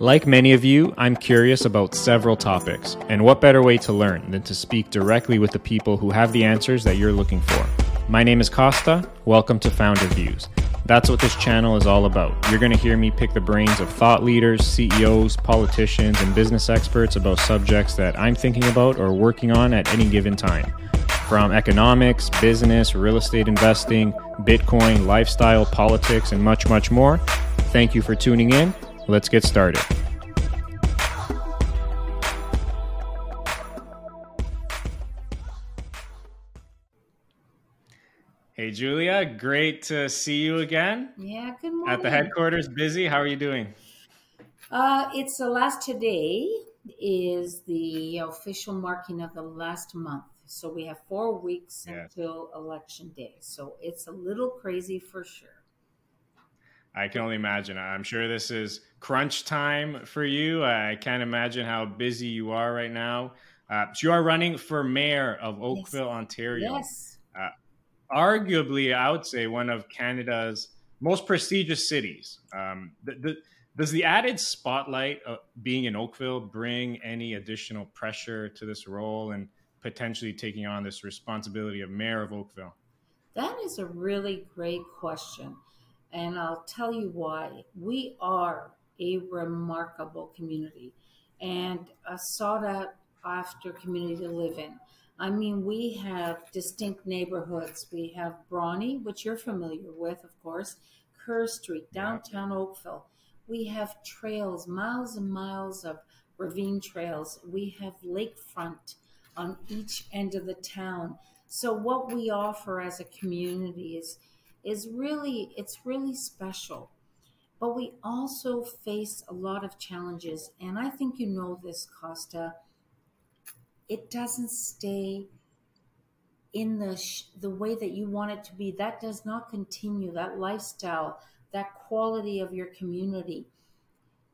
Like many of you, I'm curious about several topics, and what better way to learn than to speak directly with the people who have the answers that you're looking for? My name is Costa. Welcome to Founder Views. That's what this channel is all about. You're going to hear me pick the brains of thought leaders, CEOs, politicians, and business experts about subjects that I'm thinking about or working on at any given time. From economics, business, real estate investing, Bitcoin, lifestyle, politics, and much, much more. Thank you for tuning in. Let's get started. Hey, Julia, great to see you again. Yeah, good morning. At the headquarters, busy. How are you doing? Uh, it's the last today is the official marking of the last month. So we have four weeks Yes. until election day. So it's a little crazy for sure. I can only imagine. I'm sure this is crunch time for you. I can't imagine how busy you are right now. Uh, you are running for mayor of Oakville, Ontario. Yes. Arguably, I would say one of Canada's most prestigious cities. Um, the, the, does the added spotlight of being in Oakville bring any additional pressure to this role and potentially taking on this responsibility of mayor of Oakville? That is a really great question. And I'll tell you why. We are a remarkable community and a sought out after community to live in. I mean, we have distinct neighborhoods. We have Bronte, which you're familiar with, of course, Kerr Street, downtown Oakville. We have trails, miles and miles of ravine trails. We have lakefront on each end of the town. So what we offer as a community is is really it's really special. But we also face a lot of challenges and I think you know this Costa. It doesn't stay in the sh- the way that you want it to be. That does not continue. That lifestyle, that quality of your community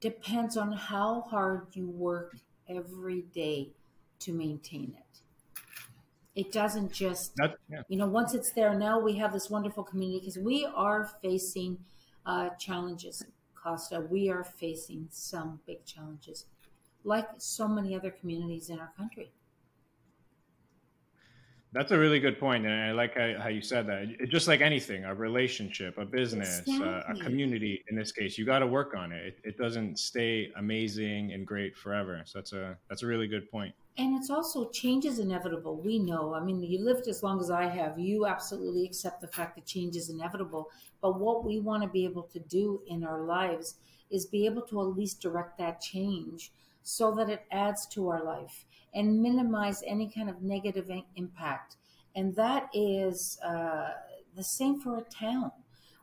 depends on how hard you work every day to maintain it. It doesn't just That, yeah. you know once it's there now we have this wonderful community because we are facing uh, challenges costa we are facing some big challenges like so many other communities in our country That's a really good point, and I like how, you said that. It, just like anything, a relationship, a business, uh, a community. In this case, you got to work on it. it. It doesn't stay amazing and great forever. So that's a that's a really good point. and it's also change is inevitable we know i mean you lived as long as i have you absolutely accept the fact that change is inevitable but what we want to be able to do in our lives is be able to at least direct that change so that it adds to our life and minimize any kind of negative impact. And that is uh, the same for a town.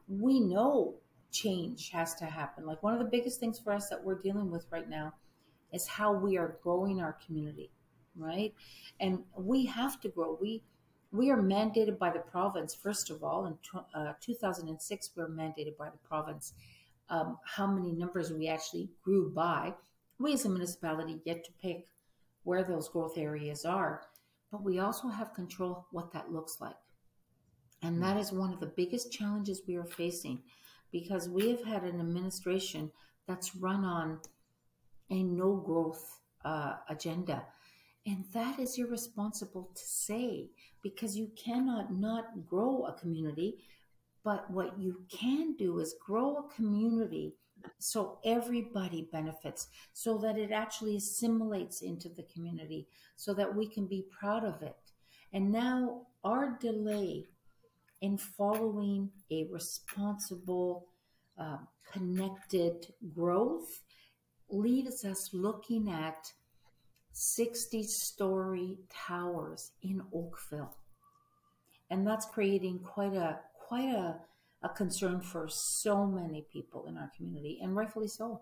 We know change has to happen. Like one of the biggest things for us that we're dealing with right now is how we are growing our community right? And we have to grow. We we are mandated by the province first of all. In uh, 2006 we were mandated by the province um, how many numbers we actually grew by we as a municipality get to pick where those growth areas are but we also have control what that looks like and that is one of the biggest challenges we are facing because we have had an administration that's run on a no growth uh, agenda. And that is irresponsible to say because you cannot not grow a community. But what you can do is grow a community so everybody benefits, so that it actually assimilates into the community, so that we can be proud of it. And now our delay in following a responsible, uh, connected growth leads us looking at 60 story towers in Oakville. And that's creating quite a quite a, a concern for so many people in our community, and rightfully so.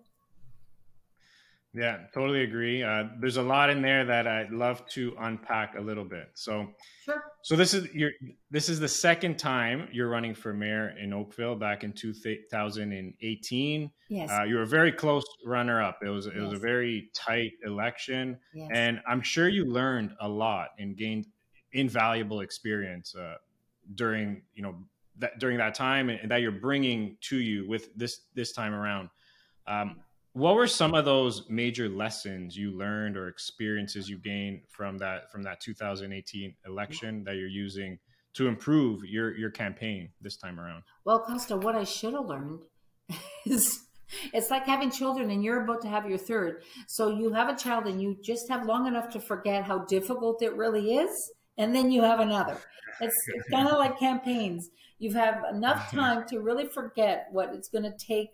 Yeah, totally agree. Uh, there's a lot in there that I'd love to unpack a little bit. So, Sure. so this is your this is the second time you're running for mayor in Oakville. Back in 2018, Yes. uh, you were a very close runner up. It was it was a very tight election. yes. and I'm sure you learned a lot and gained invaluable experience uh, during you know that during that time and that you're bringing to you with this this time around. Um, what were some of those major lessons you learned or experiences you gained from that from that 2018 election that you're using to improve your your campaign this time around? Well, Costa, what I should have learned is it's like having children and you're about to have your third. So you have a child and you just have long enough to forget how difficult it really is, and then you have another. It's, it's kind of like campaigns. You have enough mm-hmm. time to really forget what it's going to take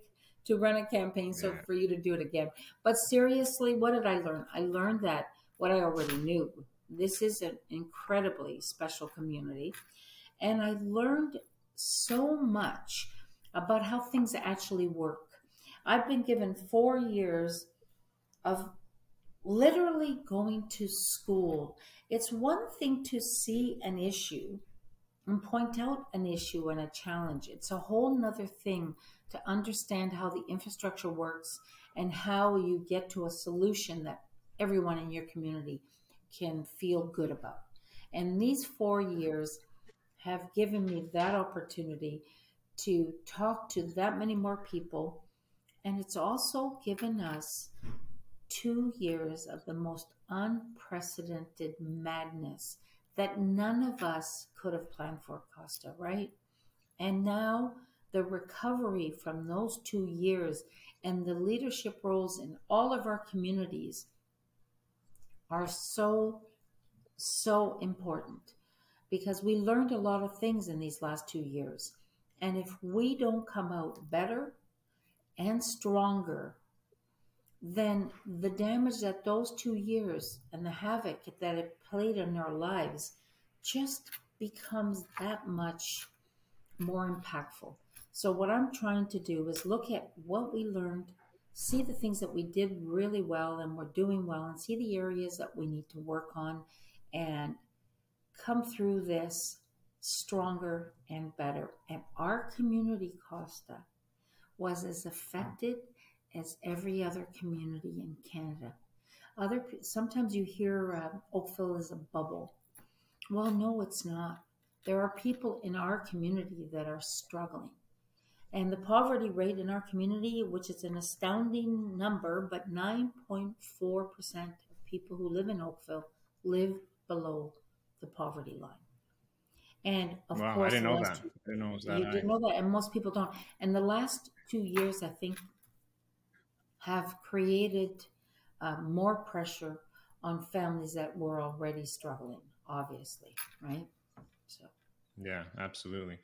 to run a campaign so for you to do it again. But seriously, what did I learn? I learned that what I already knew. This is an incredibly special community. And I learned so much about how things actually work. I've been given four years of literally going to school. It's one thing to see an issue and point out an issue and a challenge. It's a whole nother thing to understand how the infrastructure works and how you get to a solution that everyone in your community can feel good about. And these four years have given me that opportunity to talk to that many more people. And it's also given us two years of the most unprecedented madness that none of us could have planned for, Costa, right? And now the recovery from those two years and the leadership roles in all of our communities are so, so important because we learned a lot of things in these last two years. And if we don't come out better and stronger, then the damage that those two years and the havoc that it played in our lives just becomes that much more impactful. So, what I'm trying to do is look at what we learned, see the things that we did really well and we're doing well, and see the areas that we need to work on and come through this stronger and better. And our community, Costa, was as affected as every other community in Canada. Other sometimes you hear uh, Oakville is a bubble. Well, no, it's not. There are people in our community that are struggling. And the poverty rate in our community, which is an astounding number, but 9.4% of people who live in Oakville live below the poverty line. And of wow, course, I didn't know that. Two, I didn't know that. You didn't know that, and most people don't. And the last two years, I think, have created uh, more pressure on families that were already struggling. Obviously, right? So. Yeah, absolutely.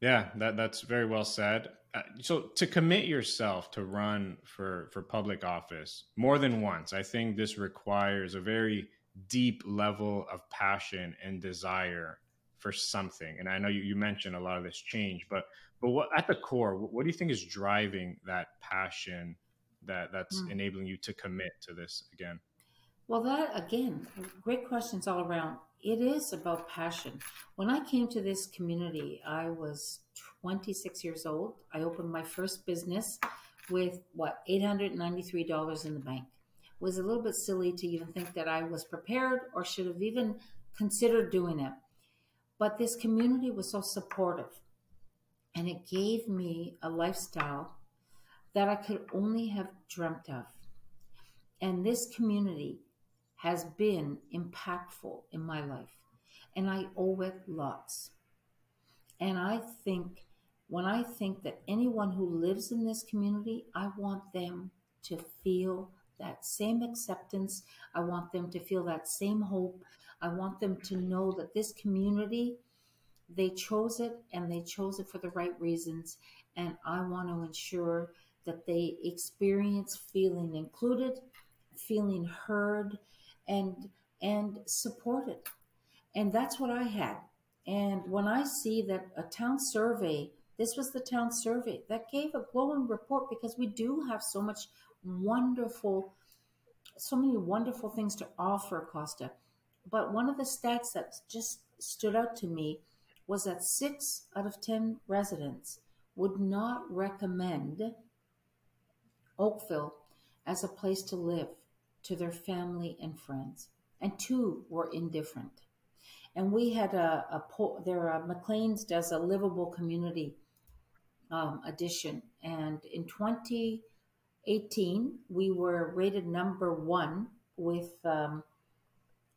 Yeah, that that's very well said. Uh, so to commit yourself to run for for public office more than once, I think this requires a very deep level of passion and desire for something. And I know you, you mentioned a lot of this change, but but what at the core, what do you think is driving that passion that that's mm. enabling you to commit to this again? Well, that again, great questions all around it is about passion. When I came to this community, I was 26 years old. I opened my first business with what $893 in the bank. It was a little bit silly to even think that I was prepared or should have even considered doing it. But this community was so supportive and it gave me a lifestyle that I could only have dreamt of. And this community has been impactful in my life, and I owe it lots. And I think when I think that anyone who lives in this community, I want them to feel that same acceptance. I want them to feel that same hope. I want them to know that this community, they chose it and they chose it for the right reasons. And I want to ensure that they experience feeling included, feeling heard, and and supported. And that's what I had. And when I see that a town survey, this was the town survey that gave a glowing report because we do have so much wonderful, so many wonderful things to offer, Costa. But one of the stats that just stood out to me was that six out of 10 residents would not recommend Oakville as a place to live to their family and friends, and two were indifferent. And we had a, a there are Maclean's does a livable community um, edition, and in 2018 we were rated number one with um,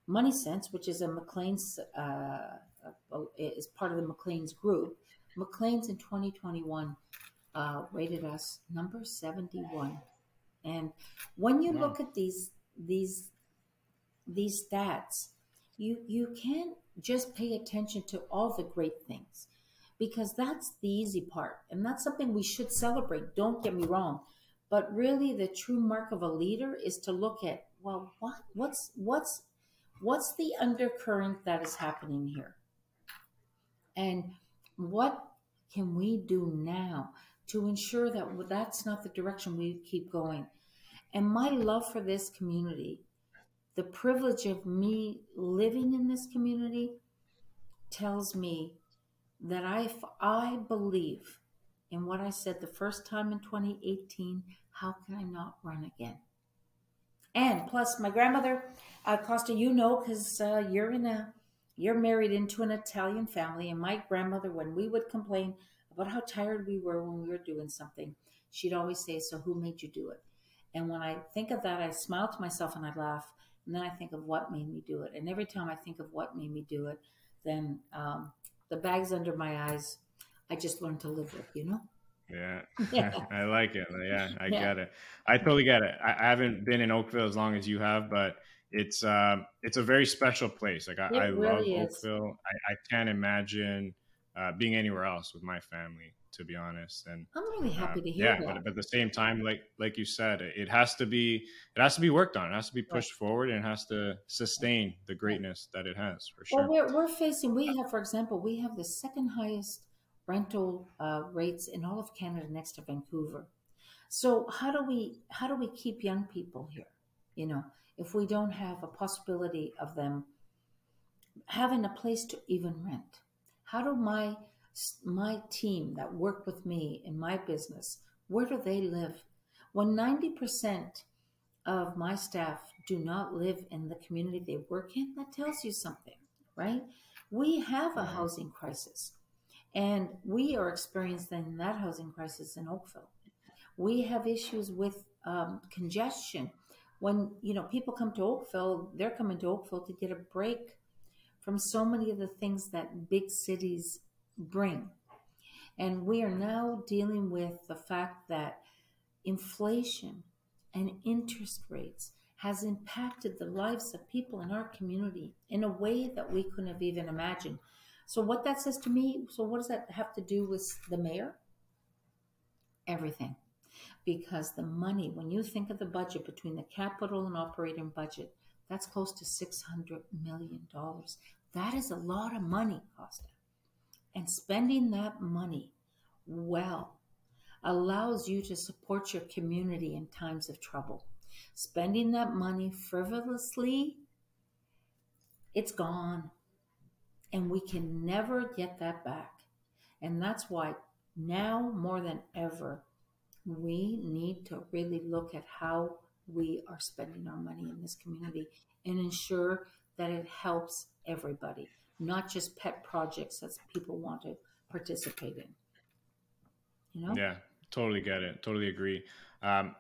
MoneySense, which is a Maclean's uh, uh, is part of the Maclean's group. Maclean's in 2021 uh, rated us number 71. And when you look at these these these stats, you you can't just pay attention to all the great things because that's the easy part and that's something we should celebrate don't get me wrong. But really the true mark of a leader is to look at well what what's what's what's the undercurrent that is happening here? And what can we do now to ensure that that's not the direction we keep going and my love for this community the privilege of me living in this community tells me that I, I believe in what I said the first time in 2018. How can I not run again? And plus, my grandmother, uh, Costa, you know, because uh, you're in a, you're married into an Italian family, and my grandmother, when we would complain about how tired we were when we were doing something, she'd always say, "So who made you do it?" And when I think of that, I smile to myself and I laugh and then I think of what made me do it. And every time I think of what made me do it, then um, the bags under my eyes, I just learned to live with, you know? Yeah, I like it. Yeah, I yeah. get it. I totally get it. I, I, haven't been in Oakville as long as you have, but it's um, it's a very special place. Like I, I really love is. Oakville. I, I can't imagine uh, being anywhere else with my family to be honest. And I'm really uh, happy to hear yeah, that. But, but, at the same time, like like you said, it has to be it has to be worked on. It has to be pushed right. forward, and it has to sustain the greatness that it has for sure. Well, we're, we're facing. We have, for example, we have the second highest rental uh, rates in all of Canada, next to Vancouver. So how do we how do we keep young people here? You know, if we don't have a possibility of them having a place to even rent, how do my my team that work with me in my business, where do they live? When 90% of my staff do not live in the community they work in, that tells you something, right? We have a housing crisis, and we are experiencing that housing crisis in Oakville. We have issues with um, congestion. When you know people come to Oakville, they're coming to Oakville to get a break from so many of the things that big cities bring. And we are now dealing with the fact that inflation and interest rates has impacted the lives of people in our community in a way that we couldn't have even imagined. So, what that says to me, so what does that have to do with the mayor? Everything. Because the money, when you think of the budget between the capital and operating budget, that's close to $600 million. That is a lot of money, Costa. And spending that money well allows you to support your community in times of trouble. Spending that money frivolously, it's gone. And we can never get that back. And that's why now more than ever, we need to really look at how we are spending our money in this community and ensure that it helps everybody not just pet projects that people want to participate in. You know? Yeah, totally get it. Totally agree. Um,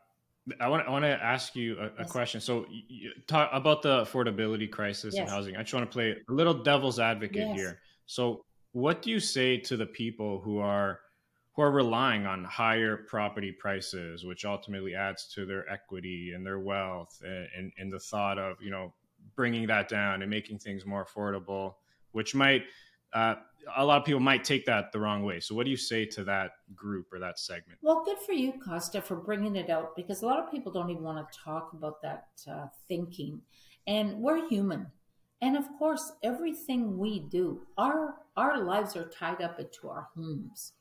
I want I want to ask you a, a yes. question. So, you talk about the affordability crisis yes. in housing. I just want to play a little devil's advocate yes. here. So, what do you say to the people who are who are relying on higher property prices, which ultimately adds to their equity and their wealth, and, and, and the thought of you know bringing that down and making things more affordable? which might uh, a lot of people might take that the wrong way. So, what do you say to that group or that segment? Well, good for you, Costa, for bringing it out because a lot of people don't even want to talk about that uh, thinking. And we're human, and of course, everything we do, our our lives are tied up into our homes.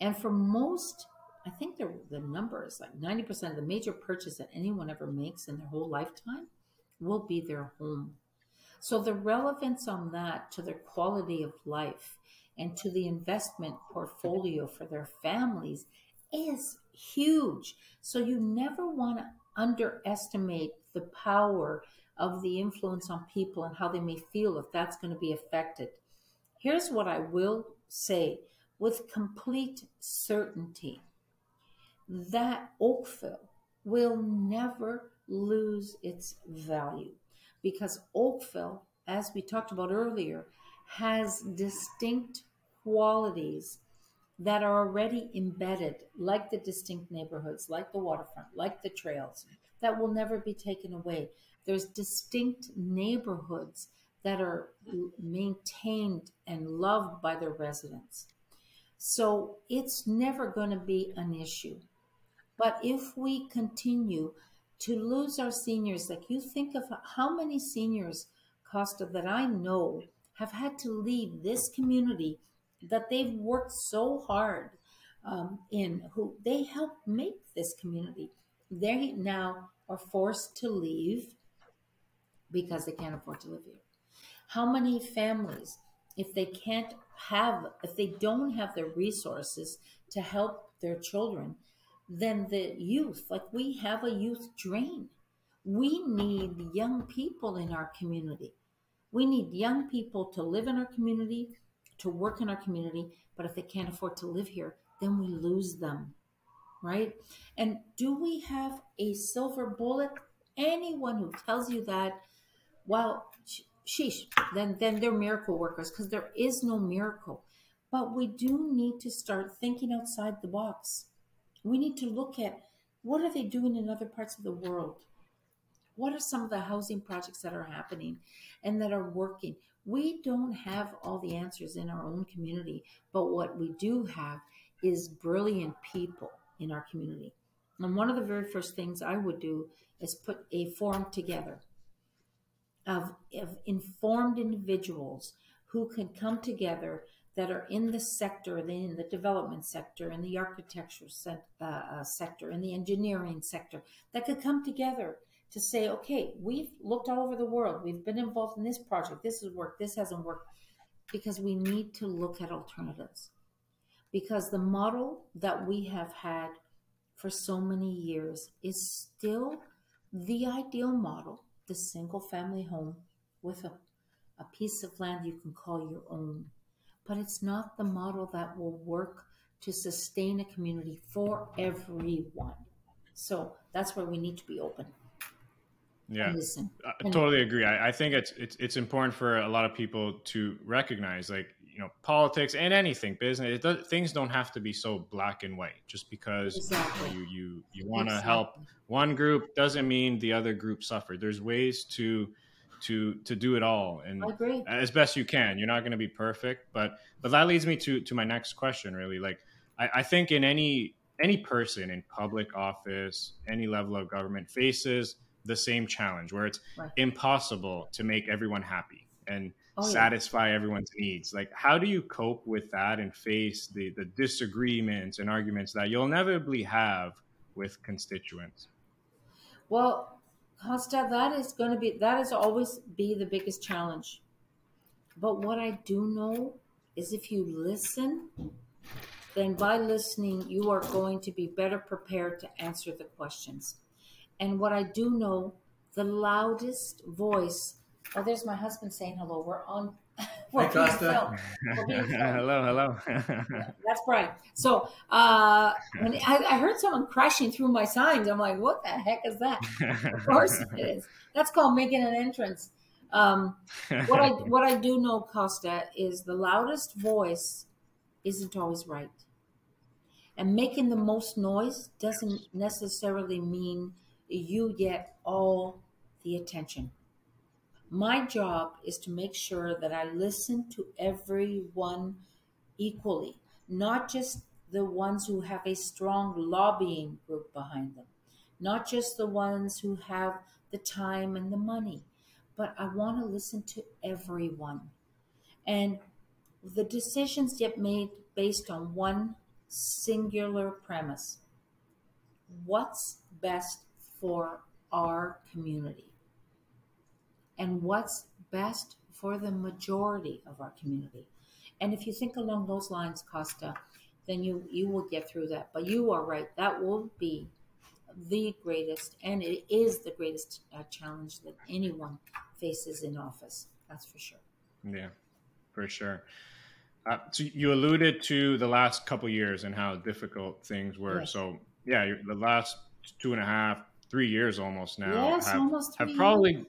And for most, I think the the number is like ninety percent of the major purchase that anyone ever makes in their whole lifetime will be their home. So the relevance on that to their quality of life and to the investment portfolio for their families is huge. So you never want to underestimate the power of the influence on people and how they may feel if that's going to be affected. Here's what I will say with complete certainty that Oakville will never lose its value because Oakville, as we talked about earlier, has distinct qualities that are already embedded, like the distinct neighborhoods, like the waterfront, like the trails, that will never be taken away. There's distinct neighborhoods that are maintained and loved by their residents. So it's never going to be an issue. But if we continue to lose our seniors, like you think of how many seniors, Costa, that I know have had to leave this community that they've worked so hard um, in, who they helped make this community. They now are forced to leave because they can't afford to live here. How many families, if they can't have, if they don't have the resources to help their children, then the youth, like we have a youth drain. We need young people in our community. We need young people to live in our community, to work in our community, but if they can't afford to live here, then we lose them, right? And do we have a silver bullet? Anyone who tells you that, well, sheesh, then then they're miracle workers because there is no miracle. But we do need to start thinking outside the box. We need to look at what are they doing in other parts of the world? What are some of the housing projects that are happening and that are working? We don't have all the answers in our own community, but what we do have is brilliant people in our community. And one of the very first things I would do is put a forum together of, of informed individuals who can come together that are in the sector, in the development sector, in the architecture uh, uh, sector, in the engineering sector, that could come together to say, okay, we've looked all over the world. We've been involved in this project. This has worked. This hasn't worked. Because we need to look at alternatives. Because the model that we have had for so many years is still the ideal model the single family home with a, a piece of land you can call your own. But it's not the model that will work to sustain a community for everyone. So that's where we need to be open. Yeah, I totally agree. I, I, think it's, it's it's important for a lot of people to recognize, like you know, politics and anything, business. Does, things don't have to be so black and white. Just because exactly. you you you want to exactly. help one group doesn't mean the other group suffered. There's ways to to to do it all and as best you can. You're not going to be perfect, but but that leads me to to my next question. Really, like I, I think in any any person in public office, any level of government faces the same challenge where it's right. impossible to make everyone happy and oh, satisfy yeah. everyone's needs. Like, how do you cope with that and face the, the disagreements and arguments that you'll inevitably have with constituents? Well, Costa, that is going to be, that is always be the biggest challenge. But what I do know is if you listen, then by listening, you are going to be better prepared to answer the questions. And what I do know, the loudest voice. Oh, there's my husband saying hello. We're on. We're Hi, Costa. hello, hello. That's Brian. So uh, when I, I, heard someone crashing through my signs, I'm like, what the heck is that? of course it is. That's called making an entrance. Um, what I what I do know, Costa, is the loudest voice isn't always right, and making the most noise doesn't necessarily mean you get all the attention. My job is to make sure that I listen to everyone equally, not just the ones who have a strong lobbying group behind them, not just the ones who have the time and the money, but I want to listen to everyone. And the decisions get made based on one singular premise what's best for our community and what's best for the majority of our community. And if you think along those lines, Costa, then you, you will get through that. But you are right, that will be the greatest, and it is the greatest uh, challenge that anyone faces in office. That's for sure. Yeah, for sure. Uh, so you alluded to the last couple years and how difficult things were. Yes. So yeah, the last two and a half, three years almost now yes, have, almost have probably,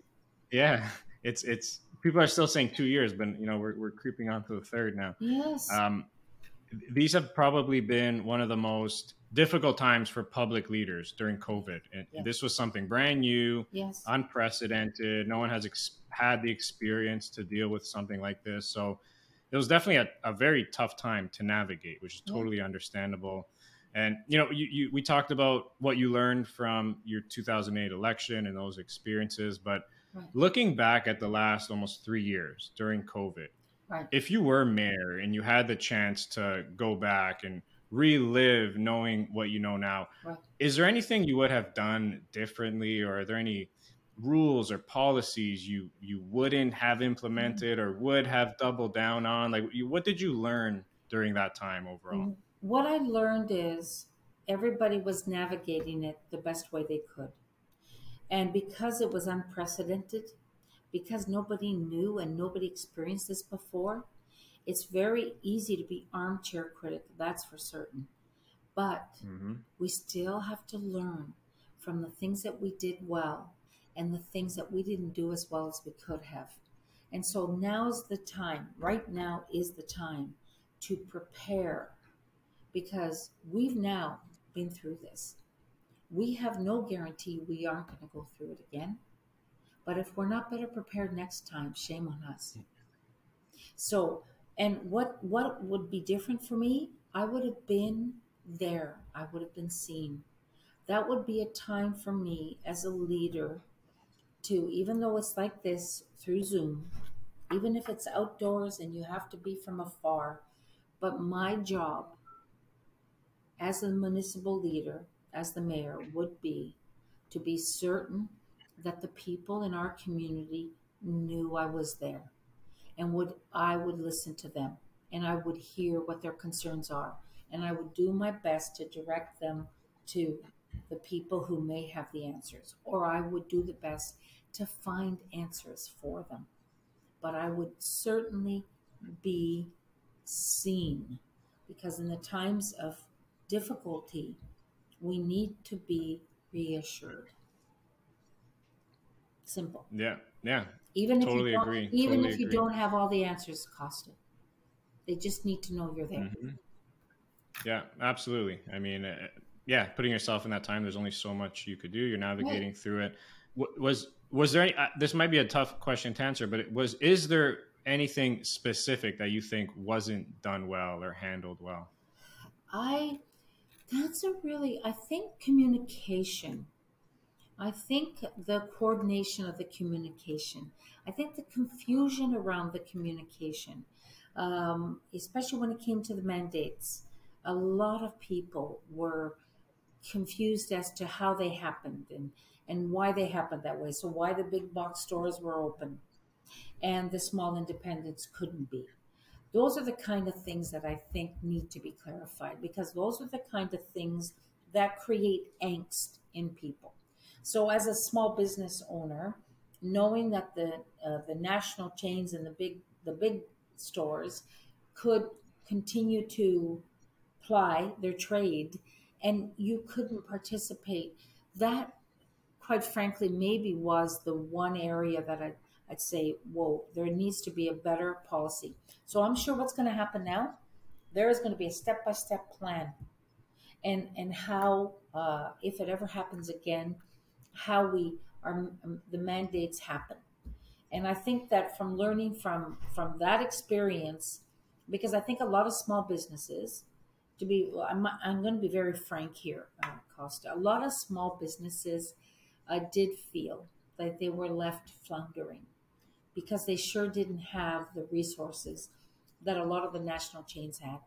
yeah, it's it's people are still saying two years, but you know we're we're creeping on to the third now. Yes. Um, these have probably been one of the most difficult times for public leaders during COVID. And Yeah. this was something brand new, yes. unprecedented. No one has ex- had the experience to deal with something like this. So it was definitely a, a very tough time to navigate, which is Yeah. totally understandable. And you know, you, you, we talked about what you learned from your 2008 election and those experiences, but Right. looking back at the last almost three years during COVID, Right. if you were mayor and you had the chance to go back and relive knowing what you know now, Right. is there anything you would have done differently, or are there any rules or policies you you wouldn't have implemented or mm-hmm. would have doubled down on? Like, what did you learn during that time overall? Mm-hmm. What I learned is everybody was navigating it the best way they could. And because it was unprecedented, because nobody knew and nobody experienced this before, it's very easy to be armchair critic, that's for certain. But hmm we still have to learn from the things that we did well and the things that we didn't do as well as we could have. And so now's the time, right now is the time to prepare because we've now been through this. We have no guarantee we aren't going to go through it again. But if we're not better prepared next time, shame on us. So, and what what would be different for me? I would have been there. I would have been seen. That would be a time for me as a leader to, even though it's like this through Zoom, even if it's outdoors and you have to be from afar, but my job as a municipal leader, as the mayor, would be to be certain that the people in our community knew I was there and would I would listen to them and I would hear what their concerns are. And I would do my best to direct them to the people who may have the answers or I would do the best to find answers for them. But I would certainly be seen because in the times of difficulty we need to be reassured simple Yeah, yeah, even Totally if you don't, agree. even Totally if you agree. don't have all the answers costa they just need to know you're there Mhm. yeah, absolutely. I mean, uh, yeah, putting yourself in that time, there's only so much you could do. You're navigating through it. W- was was there any? Uh, this might be a tough question to answer, but it was is there anything specific that you think wasn't done well or handled well? I that's a really I think communication. I think the coordination of the communication. I think the confusion around the communication, um, especially when it came to the mandates. A lot of people were confused as to how they happened and, and why they happened that way. So why the big box stores were open and the small independents couldn't be those are the kind of things that I think need to be clarified because those are the kind of things that create angst in people. So, as a small business owner, knowing that the uh, the national chains and the big the big stores could continue to ply their trade, and you couldn't participate, that, quite frankly, maybe was the one area that I. I'd say, whoa, there needs to be a better policy. So I'm sure what's going to happen now, there is going to be a step by step plan, and and how uh, if it ever happens again, how we are um, the mandates happen, and I think that from learning from from that experience, because I think a lot of small businesses, to be I'm I'm going to be very frank here, uh, Costa. A lot of small businesses uh, did feel that they were left floundering because they sure didn't have the resources that a lot of the national chains had.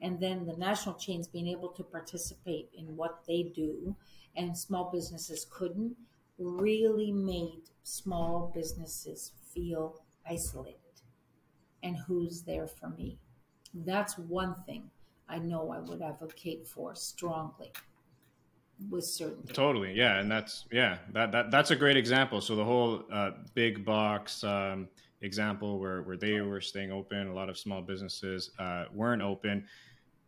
And then the national chains being able to participate in what they do and small businesses couldn't really made small businesses feel isolated. And who's there for me? That's one thing I know I would advocate for strongly with certainty. Totally, yeah, and that's yeah that, that that's a great example. So the whole uh, big box um, example where where they were staying open, a lot of small businesses uh, weren't open.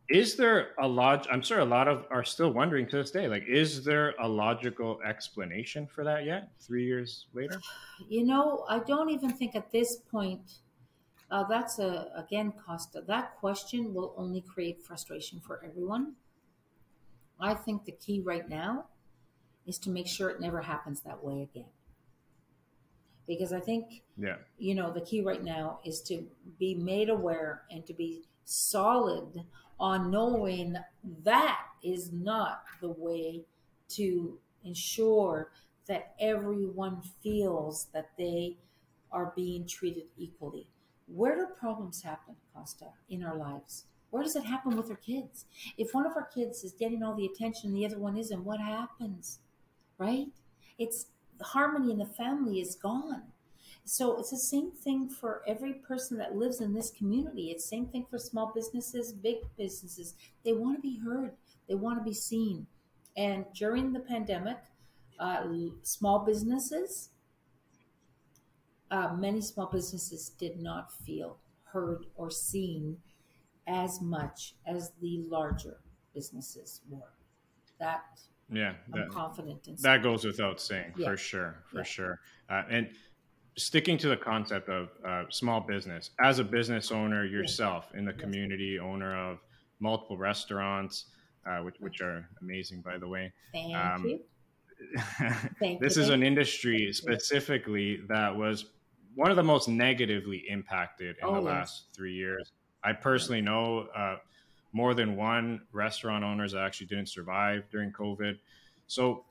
is there a log? I'm sure a lot of are still wondering to this day. Like, is there a logical explanation for that yet? Three years later, You know, I don't even think at this point. Uh, that's a again, Costa. That question will only create frustration for everyone. I think the key right now is to make sure it never happens that way again. Because I think yeah, you know the key right now is to be made aware and to be solid on knowing that is not the way to ensure that everyone feels that they are being treated equally. Where do problems happen costa in our lives where does it happen with our kids if one of our kids is getting all the attention and the other one isn't what happens right it's the harmony in the family is gone so it's the same thing for every person that lives in this community. It's the same thing for small businesses, big businesses. They want to be heard. They want to be seen. And during the pandemic, uh, small businesses, uh, many small businesses did not feel heard or seen as much as the larger businesses were. That yeah, I'm that, confident in. that goes without saying Yeah. for sure, for Yeah. sure. Uh, and sticking to the concept of uh, small business, as a business owner yourself in the community, owner of multiple restaurants, uh, which which are amazing, by the way. Thank um, you. Thank this you. is an industry specifically that was one of the most negatively impacted in Oh, the yes. last three years. I personally know uh, more than one restaurant owners that actually didn't survive during COVID. So,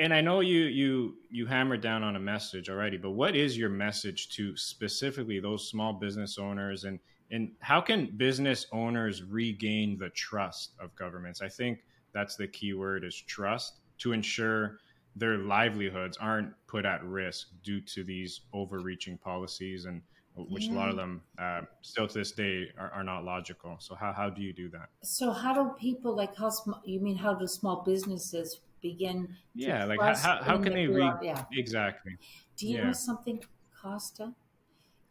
and I know you you you hammered down on a message already, but what is your message to specifically those small business owners and and how can business owners regain the trust of governments? I think that's the key word is trust to ensure their livelihoods aren't put at risk due to these overreaching policies and which a lot of them uh, still to this day are, are not logical. So how, how do you do that? So how do people like how sm- you mean how do small businesses begin? Yeah, like how, how, how can they read Yeah. exactly? Do you Yeah. know something, Costa?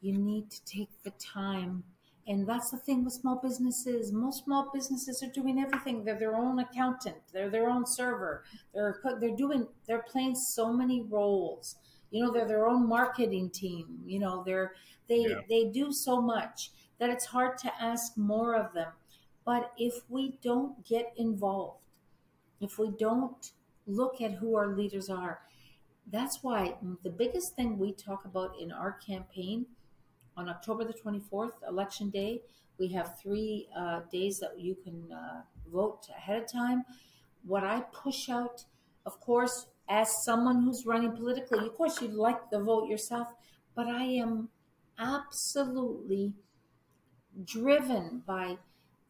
You need to take the time. And that's the thing with small businesses. Most small businesses are doing everything. They're their own accountant. They're their own server. They're. They're doing. They're playing so many roles. You know, they're their own marketing team. You know, they're they Yeah. they do so much that it's hard to ask more of them. But if we don't get involved, if we don't look at who our leaders are, that's why the biggest thing we talk about in our campaign on October the 24th, election day, we have three uh, days that you can uh, vote ahead of time. What I push out, of course, as someone who's running politically, of course, you'd like the vote yourself, but I am absolutely driven by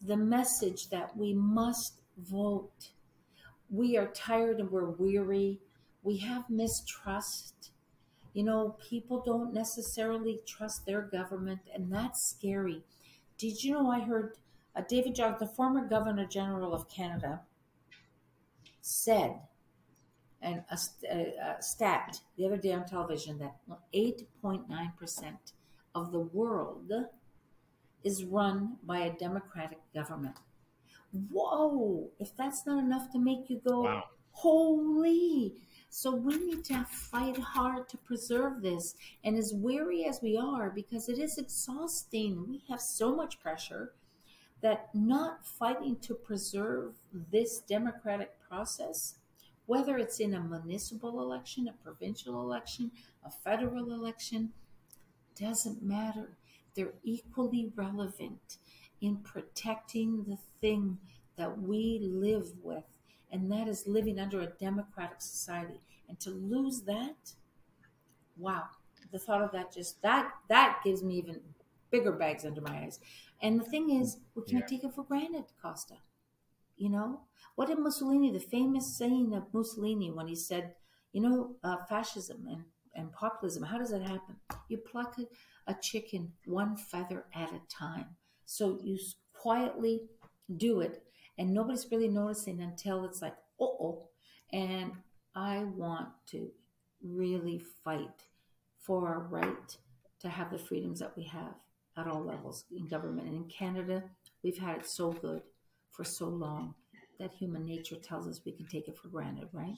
the message that we must vote. We are tired and we're weary. We have mistrust. You know, people don't necessarily trust their government, and that's scary. Did you know I heard uh, David Johnston, the former Governor General of Canada, said, and a, a, a stat the other day on television that 8.9% of the world is run by a democratic government. Whoa! If that's not enough to make you go, Wow. holy! So we need to fight hard to preserve this. And as weary as we are, because it is exhausting, we have so much pressure that not fighting to preserve this democratic process, whether it's in a municipal election, a provincial election, a federal election, doesn't matter. They're equally relevant in protecting the thing that we live with, and that is living under a democratic society. And to lose that, wow, the thought of that just that that gives me even bigger bags under my eyes. And the thing is, we can't Yeah. take it for granted, Costa. You know, what did Mussolini, the famous saying of Mussolini when he said, you know, uh, fascism and, and populism, how does that happen? You pluck a, a chicken one feather at a time. So you quietly do it, and nobody's really noticing until it's like, oh, oh. And I want to really fight for our right to have the freedoms that we have at all levels in government. And in Canada, we've had it so good for so long that human nature tells us we can take it for granted, right?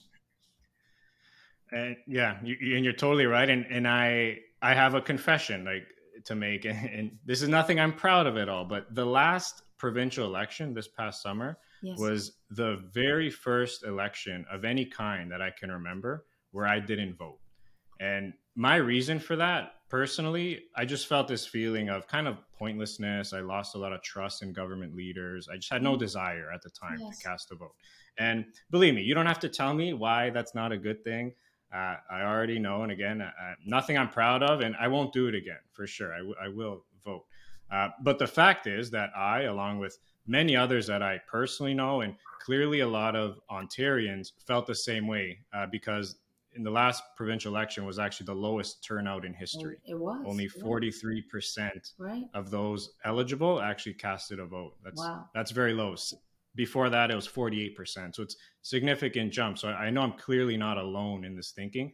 And yeah, you, and you're totally right. And and I I have a confession like to make, and, and this is nothing I'm proud of at all. But the last provincial election this past summer yes. was the very first election of any kind that I can remember where I didn't vote. And my reason for that personally, I just felt this feeling of kind of pointlessness. I lost a lot of trust in government leaders. I just had no mm-hmm. desire at the time yes. to cast a vote. And believe me, you don't have to tell me why that's not a good thing. Uh, I already know. And again, nothing I'm proud of, and I won't do it again for sure. I, w- I will vote. Uh, but the fact is that I, along with many others that I personally know, and clearly a lot of Ontarians, felt the same way uh, because in the last provincial election was actually the lowest turnout in history. It was only forty three percent of those eligible actually casted a vote. That's wow. that's very low. Before that, it was forty eight percent. So it's significant jump. So I know I'm clearly not alone in this thinking.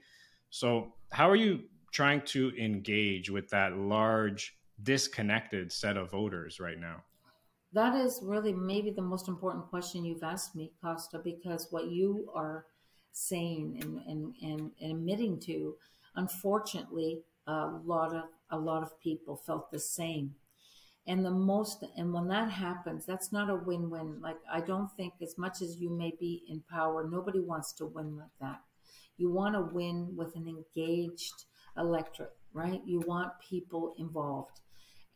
So how are you trying to engage with that large disconnected set of voters right now? That is really maybe the most important question you've asked me, Costa, because what you are saying and, and, and admitting to, unfortunately, a lot of a lot of people felt the same. And the most and when that happens, that's not a win-win. Like I don't think as much as you may be in power, nobody wants to win like that. You want to win with an engaged electorate, right? You want people involved.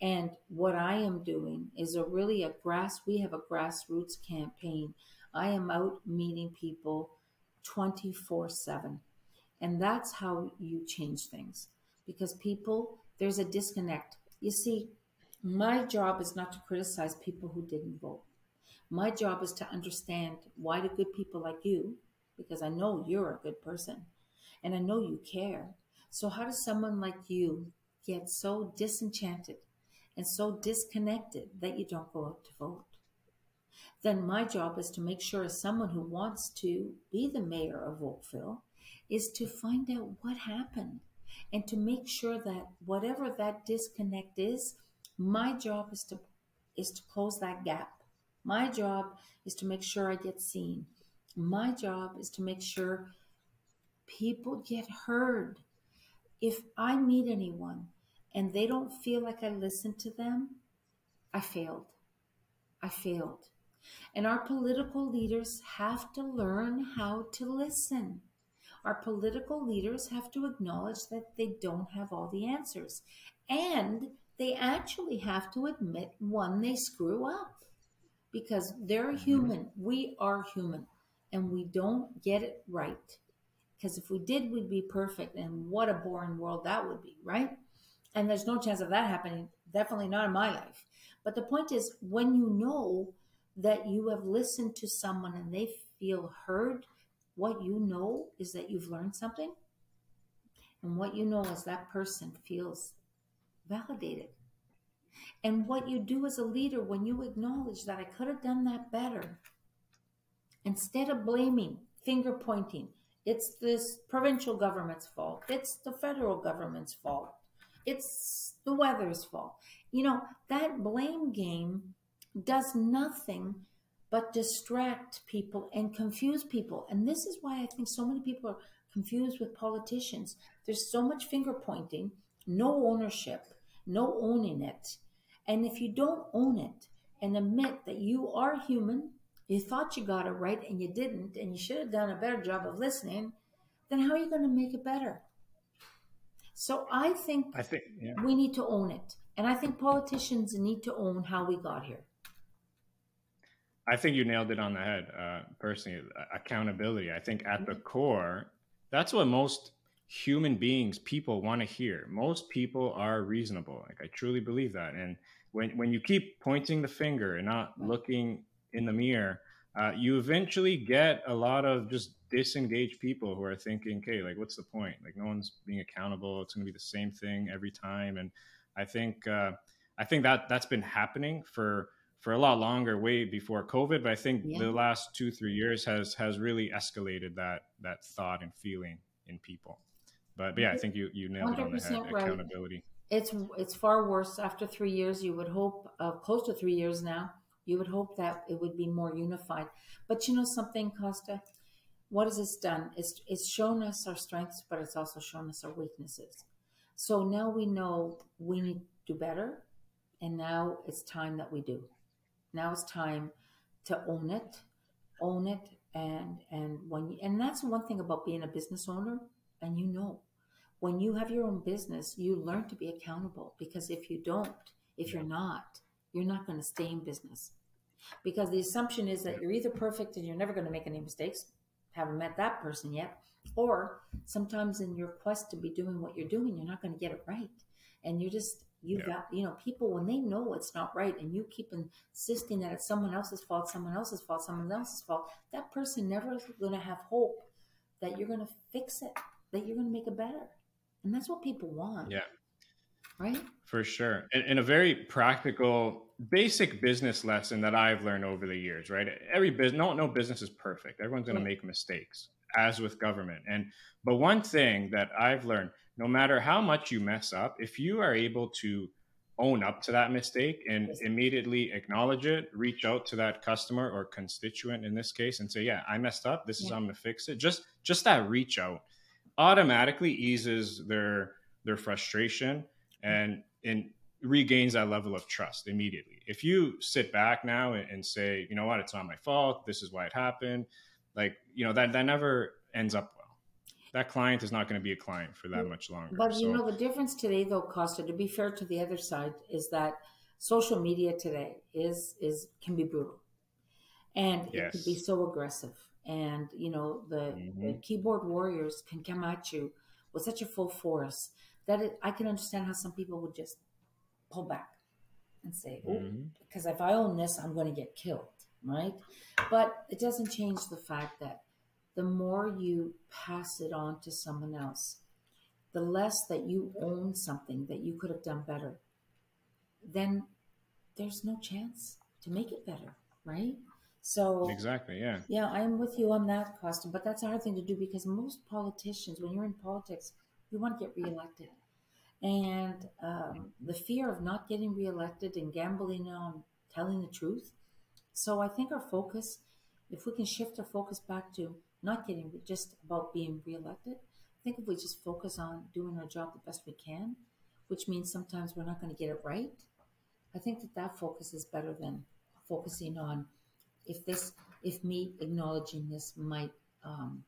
And what I am doing is a really a grass we have a grassroots campaign. I am out meeting people 24 7. And that's how you change things because people, there's a disconnect. You see, my job is not to criticize people who didn't vote. My job is to understand why do good people like you, because I know you're a good person and I know you care. So, how does someone like you get so disenchanted and so disconnected that you don't go out to vote? then my job is to make sure as someone who wants to be the mayor of Oakville is to find out what happened and to make sure that whatever that disconnect is, my job is to is to close that gap. My job is to make sure I get seen. My job is to make sure people get heard. If I meet anyone and they don't feel like I listened to them, I failed. I failed. And our political leaders have to learn how to listen. Our political leaders have to acknowledge that they don't have all the answers. And they actually have to admit when they screw up because they're mm-hmm. human. We are human and we don't get it right. Because if we did, we'd be perfect. And what a boring world that would be, right? And there's no chance of that happening. Definitely not in my life. But the point is, when you know that you have listened to someone and they feel heard, what you know is that you've learned something. And what you know is that person feels validated. And what you do as a leader when you acknowledge that I could have done that better, instead of blaming, finger pointing, it's this provincial government's fault, it's the federal government's fault, it's the weather's fault. You know, that blame game does nothing but distract people and confuse people. And this is why I think so many people are confused with politicians. There's so much finger pointing, no ownership, no owning it. And if you don't own it and admit that you are human, you thought you got it right and you didn't, and you should have done a better job of listening, then how are you going to make it better? So I think, I think yeah. we need to own it. And I think politicians need to own how we got here. I think you nailed it on the head. Uh, personally, accountability. I think at the mm-hmm. core, that's what most human beings, people want to hear. Most people are reasonable. Like I truly believe that. And when when you keep pointing the finger and not looking in the mirror, uh, you eventually get a lot of just disengaged people who are thinking, "Okay, like what's the point? Like no one's being accountable. It's going to be the same thing every time." And I think uh, I think that that's been happening for for a lot longer, way before COVID. But I think yeah. the last two three years has has really escalated that that thought and feeling in people. But, but yeah, I think you you nailed it on the head. Right. Accountability. It's it's far worse after three years. You would hope uh, close to three years now. You would hope that it would be more unified. But you know something, Costa? What has this done? It's, it's shown us our strengths, but it's also shown us our weaknesses. So now we know we need to do better. And now it's time that we do. Now it's time to own it, own it. And, and when, you, and that's one thing about being a business owner. And you know, when you have your own business, you learn to be accountable because if you don't, if you're not, you're not going to stay in business. Because the assumption is that you're either perfect and you're never going to make any mistakes, haven't met that person yet, or sometimes in your quest to be doing what you're doing, you're not going to get it right. And you're just, you yeah. got, you know, people, when they know it's not right and you keep insisting that it's someone else's fault, someone else's fault, someone else's fault, that person never is going to have hope that you're going to fix it, that you're going to make it better. And that's what people want. Yeah. Right? For sure. And, and a very practical, basic business lesson that I've learned over the years, right? Every business, no, no business is perfect. Everyone's going to make mistakes, as with government. And, but one thing that I've learned, no matter how much you mess up, if you are able to own up to that mistake and immediately acknowledge it, reach out to that customer or constituent in this case and say, yeah, I messed up. This yeah. is how I'm going to fix it. Just, just that reach out automatically eases their their frustration and and regains that level of trust immediately. If you sit back now and, and say, you know what, it's not my fault. This is why it happened. Like you know that that never ends up well. That client is not going to be a client for that much longer. But you know the difference today, though, Costa. To be fair to the other side, is that social media today is is can be brutal, and yes. it can be so aggressive and you know the, mm-hmm. the, keyboard warriors can come at you with such a full force that it, I can understand how some people would just pull back and say, "Oh, mm-hmm. because if I own this, I'm going to get killed." Right? But it doesn't change the fact that the more you pass it on to someone else, the less that you own something that you could have done better, then there's no chance to make it better, right? So exactly, yeah, yeah, I'm with you on that, Costa. But that's a hard thing to do because most politicians, when you're in politics, you want to get reelected, and um, the fear of not getting reelected and gambling on telling the truth. So I think our focus, if we can shift our focus back to not getting just about being reelected, I think if we just focus on doing our job the best we can, which means sometimes we're not going to get it right. I think that that focus is better than focusing on if this if me acknowledging this might um,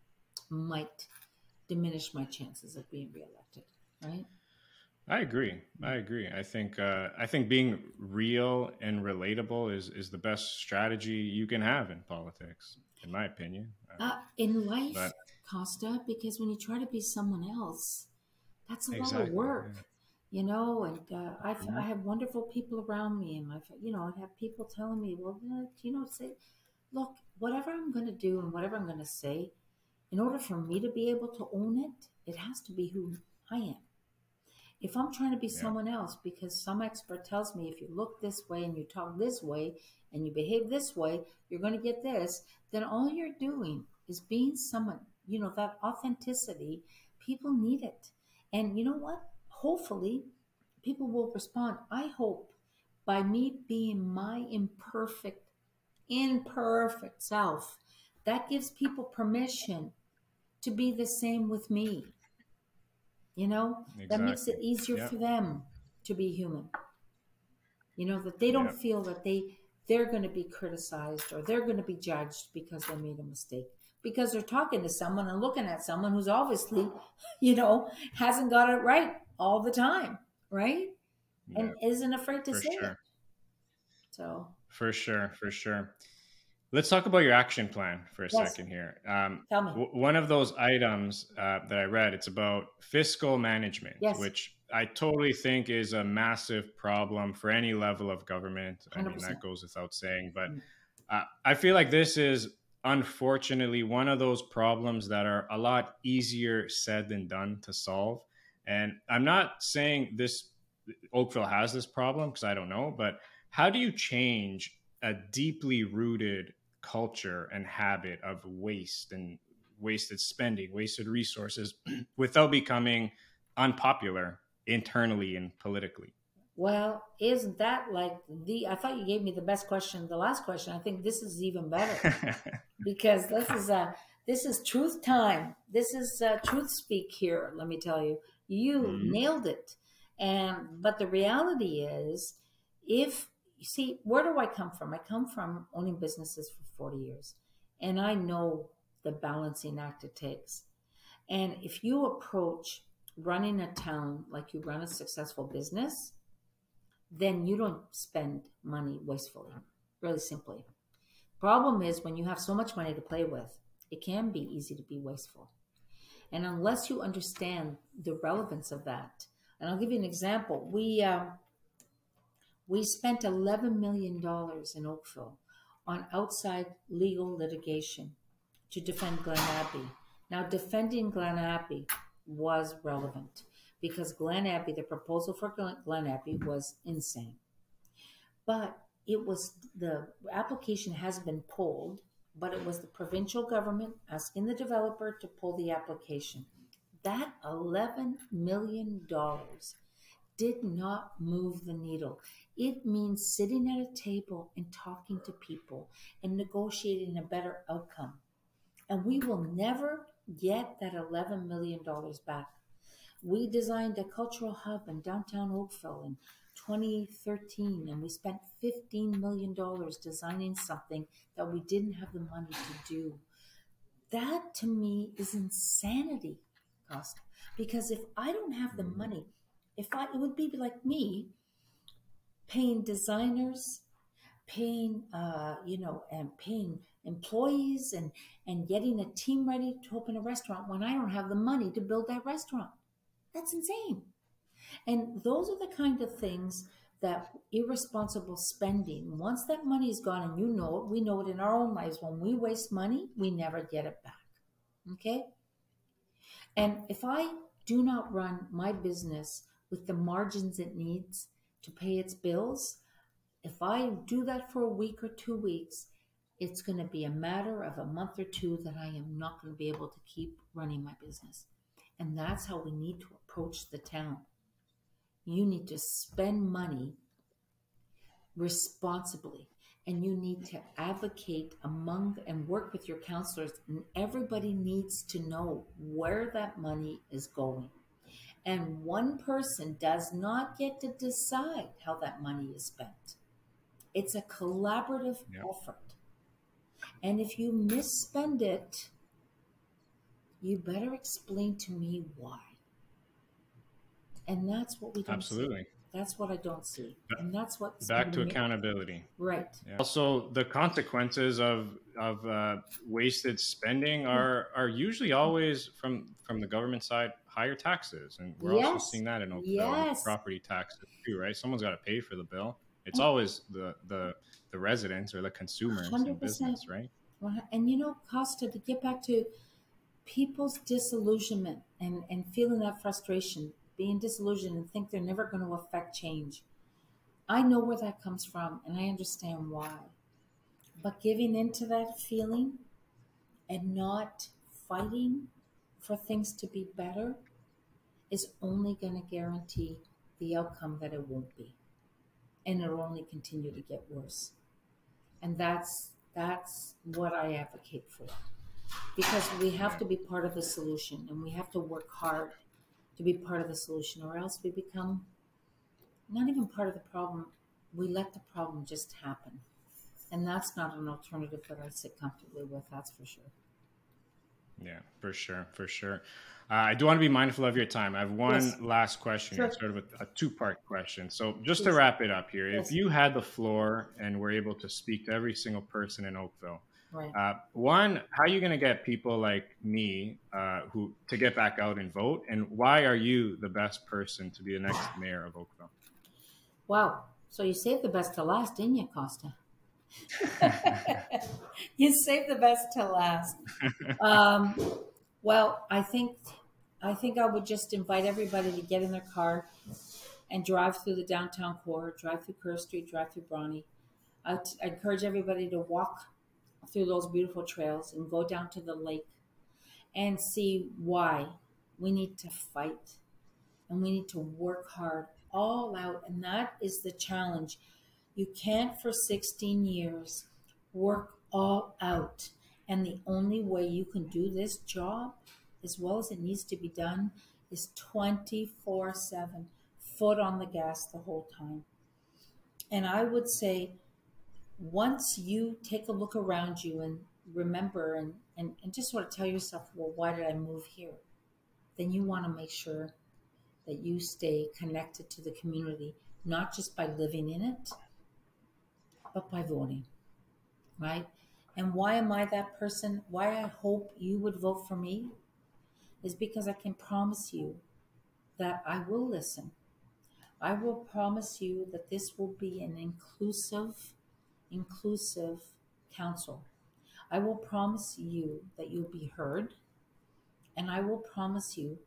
might diminish my chances of being reelected right I agree. I agree. I think uh, I think being real and relatable is is the best strategy you can have in politics, in my opinion. Uh, in life, but, Costa, because when you try to be someone else, that's a exactly, lot of work. Yeah you know, and uh, I've, mm-hmm. I have wonderful people around me, and I've, you know, I have people telling me, well, you know, say, look, whatever I'm going to do and whatever I'm going to say, in order for me to be able to own it, it has to be who I am. If I'm trying to be yeah. someone else because some expert tells me if you look this way and you talk this way and you behave this way, you're going to get this, then all you're doing is being someone, you know, that authenticity, people need it. And you know what? Hopefully people will respond. I hope by me being my imperfect, imperfect self, that gives people permission to be the same with me. You know, exactly. that makes it easier yep. for them to be human. You know, that they don't yep. feel that they they're going to be criticized or they're going to be judged because they made a mistake because they're talking to someone and looking at someone who's obviously, you know, hasn't got it right all the time, right? Yeah, and isn't afraid to say sure. it. So for sure, for sure. Let's talk about your action plan for a yes. second here. Um, Tell me. W- one of those items uh, that I read, it's about fiscal management, yes. which I totally think is a massive problem for any level of government. 100%. I mean, that goes without saying. But mm. uh, I feel like this is unfortunately one of those problems that are a lot easier said than done to solve. And I'm not saying this Oakville has this problem because I don't know, but how do you change a deeply rooted culture and habit of waste and wasted spending, wasted resources without becoming unpopular internally and politically? Well, isn't that like the? I thought you gave me the best question, the last question. I think this is even better because this is a this is truth time. This is uh, truth speak here. Let me tell you, you mm-hmm. nailed it. And but the reality is, if you see, where do I come from? I come from owning businesses for forty years, and I know the balancing act it takes. And if you approach running a town like you run a successful business then you don't spend money wastefully, really simply. Problem is when you have so much money to play with, it can be easy to be wasteful. And unless you understand the relevance of that, and I'll give you an example. We uh, we spent eleven million dollars in Oakville on outside legal litigation to defend Glen Abbey. Now, defending Glen Abbey was relevant because Glen Abbey, the proposal for Glen Abbey was insane. But it was the application has been pulled, but it was the provincial government asking the developer to pull the application. That $11 million did not move the needle. It means sitting at a table and talking to people and negotiating a better outcome. And we will never get that $11 million back. We designed a cultural hub in downtown Oakville in 2013, and we spent $15 million designing something that we didn't have the money to do. That to me is insanity, Costa. Because if I don't have the money, if I, it would be like me paying designers, paying, uh, you know, and paying employees and, and getting a team ready to open a restaurant when I don't have the money to build that restaurant. That's insane. And those are the kind of things that irresponsible spending, once that money is gone, and you know it, we know it in our own lives, when we waste money, we never get it back. Okay? And if I do not run my business with the margins it needs to pay its bills, if I do that for a week or two weeks, it's going to be a matter of a month or two that I am not going to be able to keep running my business. And that's how we need to approach the town. You need to spend money responsibly and you need to advocate among and work with your councillors and everybody needs to know where that money is going and one person does not get to decide how that money is spent it's a collaborative yep. effort and if you misspend it you better explain to me why. And that's what we don't Absolutely. See. That's what I don't see. And that's what back to accountability. Right. Yeah. Also, the consequences of of uh, wasted spending are are usually always from from the government side higher taxes, and we're yes. also seeing that in Oakville yes. property taxes too, right? Someone's got to pay for the bill. It's always the the the residents or the consumers 100%. in business, right? And you know, Costa, to get back to people's disillusionment and, and feeling that frustration, being disillusioned and think they're never going to affect change. I know where that comes from and I understand why. But giving into that feeling and not fighting for things to be better is only going to guarantee the outcome that it won't be. And it'll only continue to get worse. And that's that's what I advocate for because we have to be part of the solution and we have to work hard to be part of the solution or else we become not even part of the problem we let the problem just happen and that's not an alternative that i sit comfortably with that's for sure yeah for sure for sure uh, I do want to be mindful of your time. I have one yes. last question, sure. sort of a, a two part question. So, just Please. to wrap it up here, yes. if you had the floor and were able to speak to every single person in Oakville, Right. Uh, one, how are you going to get people like me uh, who to get back out and vote? And why are you the best person to be the next mayor of Oakville? Wow. So you saved the best to last, didn't you, Costa? you saved the best to last. Um, well, I think I think I would just invite everybody to get in their car and drive through the downtown core, drive through Kerr Street, drive through Bronte. I encourage everybody to walk through those beautiful trails and go down to the lake and see why we need to fight and we need to work hard all out. And that is the challenge. You can't, for 16 years, work all out. And the only way you can do this job as well as it needs to be done is 24 7, foot on the gas the whole time. And I would say, once you take a look around you and remember and, and, and just sort of tell yourself, well, why did I move here? Then you want to make sure that you stay connected to the community, not just by living in it, but by voting, right? And why am I that person? Why I hope you would vote for me is because I can promise you that I will listen. I will promise you that this will be an inclusive, inclusive council. I will promise you that you'll be heard. And I will promise you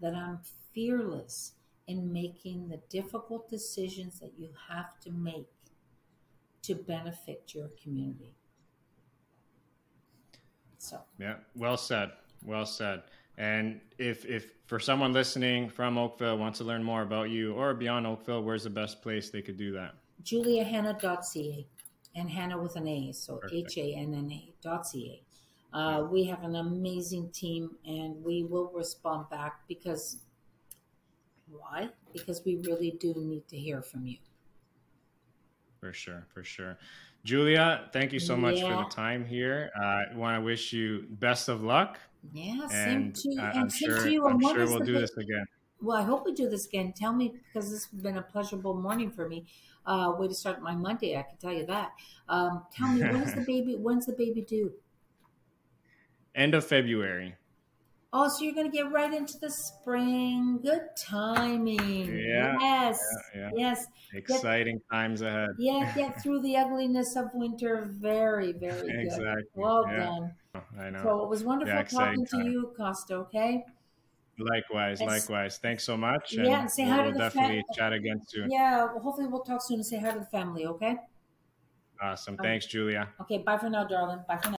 that I'm fearless in making the difficult decisions that you have to make to benefit your community. So, yeah, well said. Well said. And if, if for someone listening from Oakville wants to learn more about you or beyond Oakville, where's the best place they could do that? JuliaHanna.ca and Hanna with an A, so H A N N A dot C A. Uh, we have an amazing team and we will respond back because why? Because we really do need to hear from you. For sure, for sure. Julia, thank you so much yeah. for the time here. Uh, I want to wish you best of luck yeah, same to, uh, and same sure, to you. I'm sure we'll do this again. Well, I hope we do this again. Tell me because this has been a pleasurable morning for me. Uh, way to start my Monday, I can tell you that. Um, tell me when's the baby? When's the baby due? End of February. Oh, so you're going to get right into the spring. Good timing. Yeah. Yes. Yeah, yeah. Yes. Exciting get, times ahead. Yeah, get through the ugliness of winter. Very, very good. Exactly. Well done. I know. So it was wonderful talking to you, Costa. Okay. Likewise, likewise. Thanks so much. yeah, and say we'll, hi we'll to the definitely chat again soon. Yeah, well, hopefully we'll talk soon and say hi to the family. Okay. Awesome. Thanks, Julia. Okay. Bye for now, darling. Bye for now.